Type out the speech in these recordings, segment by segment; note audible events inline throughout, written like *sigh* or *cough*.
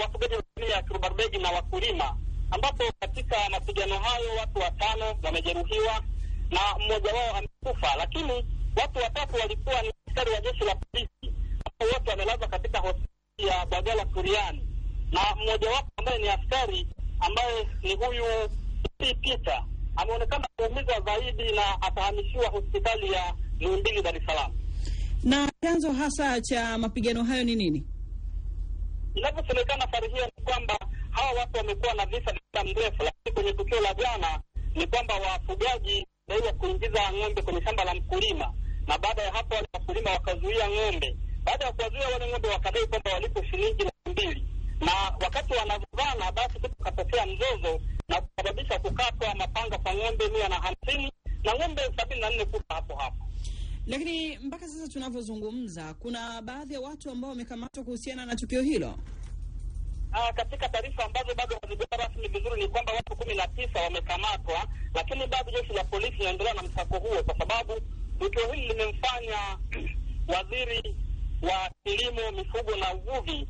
wafugaji wa jamii ya Kirubarbegi na wakulima, ambapo katika mapigano hayo watu watano wamejeruhiwa na mmoja wao amekufa, lakini watu watatu walikuwa ni askari wa jeshi la polisi ambao wote wamelazwa katika hospitali ya Bagala Turiani, na mmoja wapo ambaye ni askari ambaye ni huyu Peter ameonekana kuumizwa zaidi na atahamishiwa hospitali ya Muhimbili, Dar es Salaam. Na chanzo hasa cha mapigano hayo ni nini? Inavyosemekana Farihia ni kwamba hawa watu wamekuwa na visa vya muda mrefu, lakini kwenye tukio la jana ni kwamba wafugaji daiwa kuingiza ng'ombe kwenye shamba la mkulima, na baada ya hapo wale wakulima wakazuia ng'ombe. Baada ya kuwazuia wale ng'ombe, wakadai kwamba walipo shilingi laki mbili, na wakati wanavugana, basi kukatokea mzozo na kusababisha kukatwa mapanga kwa ng'ombe mia na hamsini na ng'ombe sabini na nne kufa hapo hapo. Lakini mpaka sasa tunavyozungumza, kuna baadhi ya watu ambao wamekamatwa kuhusiana na tukio hilo. Aa, katika taarifa ambazo bado hazijawa rasmi vizuri ni kwamba watu kumi na tisa wamekamatwa, lakini bado jeshi la polisi linaendelea na msako huo, kwa sababu tukio hili limemfanya *clears throat* waziri wa kilimo, mifugo na uvuvi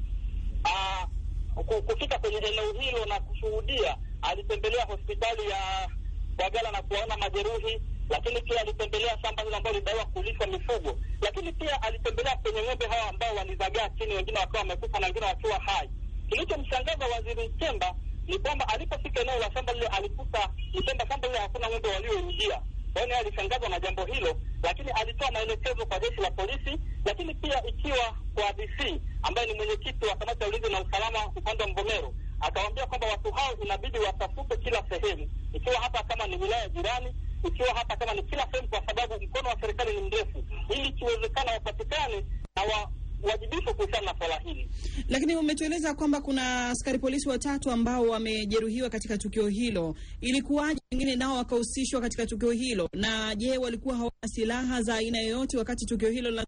ah, kufika kwenye eneo hilo na kushuhudia. Alitembelea hospitali ya Bagala na kuwaona majeruhi, lakini pia alitembelea shamba hilo ambalo lidaiwa kulisha mifugo, lakini pia alitembelea kwenye ng'ombe hawa ambao walizagaa chini, wengine wakiwa wamekufa na wengine wakiwa hai. Kilichomshangaza waziri Mchemba ni kwamba alipofika eneo la shamba lile alikuta ni shamba lile hakuna ng'ombe walioingia. Kwa hiyo alishangazwa na jambo hilo, lakini alitoa maelekezo kwa jeshi la polisi, lakini pia ikiwa kwa DC ambaye ni mwenyekiti wa kamati ya ulinzi na usalama upande wa Mvomero, akawaambia kwamba watu hao inabidi watafute kila sehemu, ikiwa hata kama ni wilaya jirani, ikiwa hata kama ni kila sehemu, kwa sababu mkono wa serikali ni mrefu, ili ikiwezekana wapatikane na wa wajibishwe kuhusiana na swala hili. Lakini umetueleza kwamba kuna askari polisi watatu ambao wamejeruhiwa katika tukio hilo. Ilikuwaje wengine nao wakahusishwa katika tukio hilo? Na je, walikuwa hawana silaha za aina yoyote wakati tukio hilo la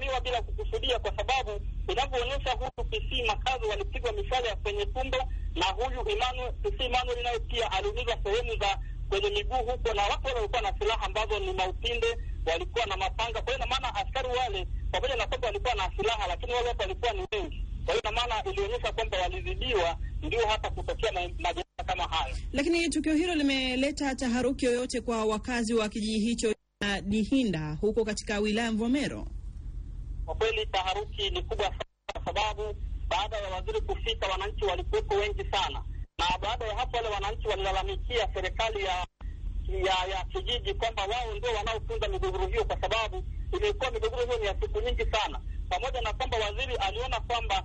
miwa bila kukusudia, kwa sababu inavyoonyesha huyu PC Makazo walipigwa mishale ya kwenye tumbo na huyu Emmanuel PC Emmanuel naye pia aliumizwa sehemu za kwenye miguu huko, na watu wale walikuwa na silaha ambazo ni maupinde, walikuwa na mapanga. Kwa hiyo na maana askari wale pamoja na kwamba walikuwa na silaha, lakini wale watu walikuwa ni wengi. Kwa hiyo na maana ilionyesha kwamba walizidiwa, ndio hata kutokea ma- majeraha kama hayo. Lakini tukio hilo limeleta taharuki yoyote kwa wakazi wa kijiji hicho na Dihinda huko katika wilaya Mvomero? Kwa kweli taharuki ni kubwa sana, kwa sababu baada ya waziri kufika, wananchi walikuwepo wengi sana, na baada ya hapo wale wananchi walilalamikia serikali ya ya ya kijiji kwamba wao ndio wanaotunza migogoro hiyo, kwa sababu imekuwa migogoro hiyo ni ya siku nyingi sana, pamoja na kwamba waziri aliona kwamba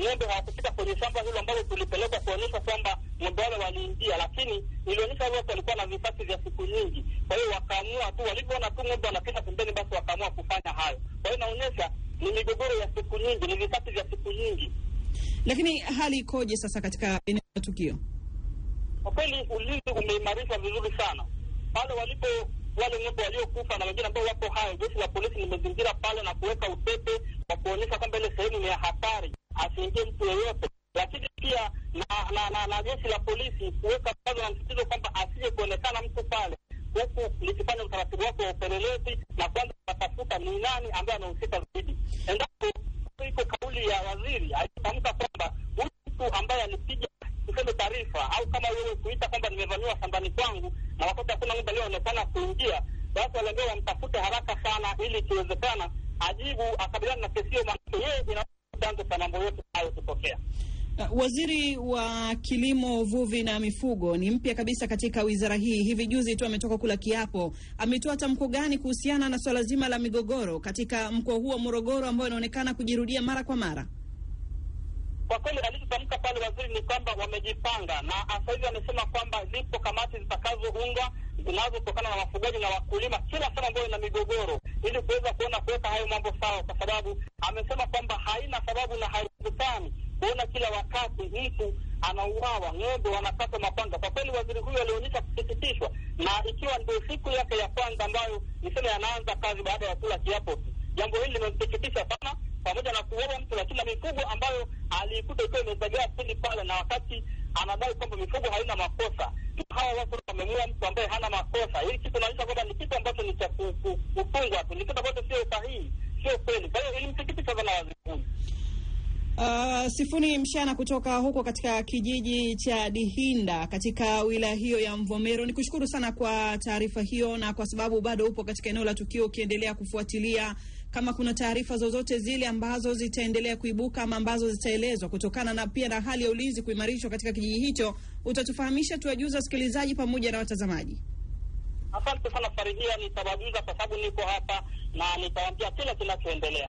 ng'ombe hawakufika kwenye shamba hilo ambalo tulipelekwa kuonyesha kwamba ng'ombe wale waliingia, lakini ilionyesha wale watu walikuwa na visasi vya siku nyingi. Kwa hiyo wakaamua tu, walivyoona tu ng'ombe wanapita pembeni, basi wakaamua kufanya hayo. Kwa hiyo inaonyesha ni migogoro ya siku nyingi, ni visasi vya siku nyingi. Lakini hali ikoje sasa katika eneo la tukio? Kwa kweli ulinzi umeimarishwa vizuri sana pale walipo wale ng'ombe waliokufa na wengine ambao wako hai. Jeshi la polisi limezingira pale na kuweka utepe wa kuonyesha kwamba ile sehemu ni ya hatari, asiingie mtu yeyote, lakini pia na na, na, na jeshi la polisi kuweka mkazo na msitizo kwamba asije kuonekana mtu pale, huku likifanya utaratibu wake wa upelelezi na kwanza kutafuta ni nani ambaye anahusika zaidi. Endapo iko kauli ya waziri alitamka wewe kuita kwamba nimevamiwa shambani kwangu na wakati hakuna ng'ombe alioonekana kuingia, basi waliambiwa wamtafute haraka sana, ili ikiwezekana ajibu akabiliana na kesi hiyo, maana yeye ina chanzo cha mambo yote hayo kutokea. Uh, Waziri wa Kilimo, Uvuvi na Mifugo ni mpya kabisa katika wizara hii. Hivi juzi tu ametoka kula kiapo. Ametoa tamko gani kuhusiana na swala zima la migogoro katika mkoa huu wa Morogoro ambayo inaonekana kujirudia mara kwa mara? Kwa kweli alichotamka pale waziri ni kwamba wamejipanga, na sasa hivi amesema kwamba zipo kamati zitakazoundwa zinazotokana na wafugaji na wakulima kila sehemu ambayo ina migogoro, ili kuweza kuona kuweka hayo mambo sawa, kwa sababu amesema kwamba haina sababu na haiwezekani kuona kila wakati mtu anauawa, ng'ombe wanakatwa mapanga. Kwa kweli waziri huyu alionyesha kusikitishwa, na ikiwa ndio siku yake ya kwanza ambayo niseme anaanza kazi baada ya kula kiapo tu, jambo hili limemsikitisha sana pamoja na kuua mtu, lakini na mifugo ambayo aliikuta ikiwa imezagaa chini pale, na wakati anadai kwamba mifugo haina makosa, hawa watu wamemua mtu ambaye hana makosa. Hili kitu inaonyesha kwamba ni kitu ambacho ni cha ku- ku- kutungwa tu, ni kitu ambacho sio sahihi, sio kweli. Kwa hiyo ilimsikitisha sana waziri huyu. Uh, Sifuni Mshana kutoka huko katika kijiji cha Dihinda katika wilaya hiyo ya Mvomero. Ni kushukuru sana kwa taarifa hiyo, na kwa sababu bado upo katika eneo la tukio ukiendelea kufuatilia kama kuna taarifa zozote zile ambazo zitaendelea kuibuka ama ambazo zitaelezwa kutokana na pia na hali ya ulinzi kuimarishwa katika kijiji hicho, utatufahamisha, tuwajuza wasikilizaji pamoja na watazamaji. Asante sana nitawajuza kwa sababu niko hapa na nitawaambia kile kinachoendelea.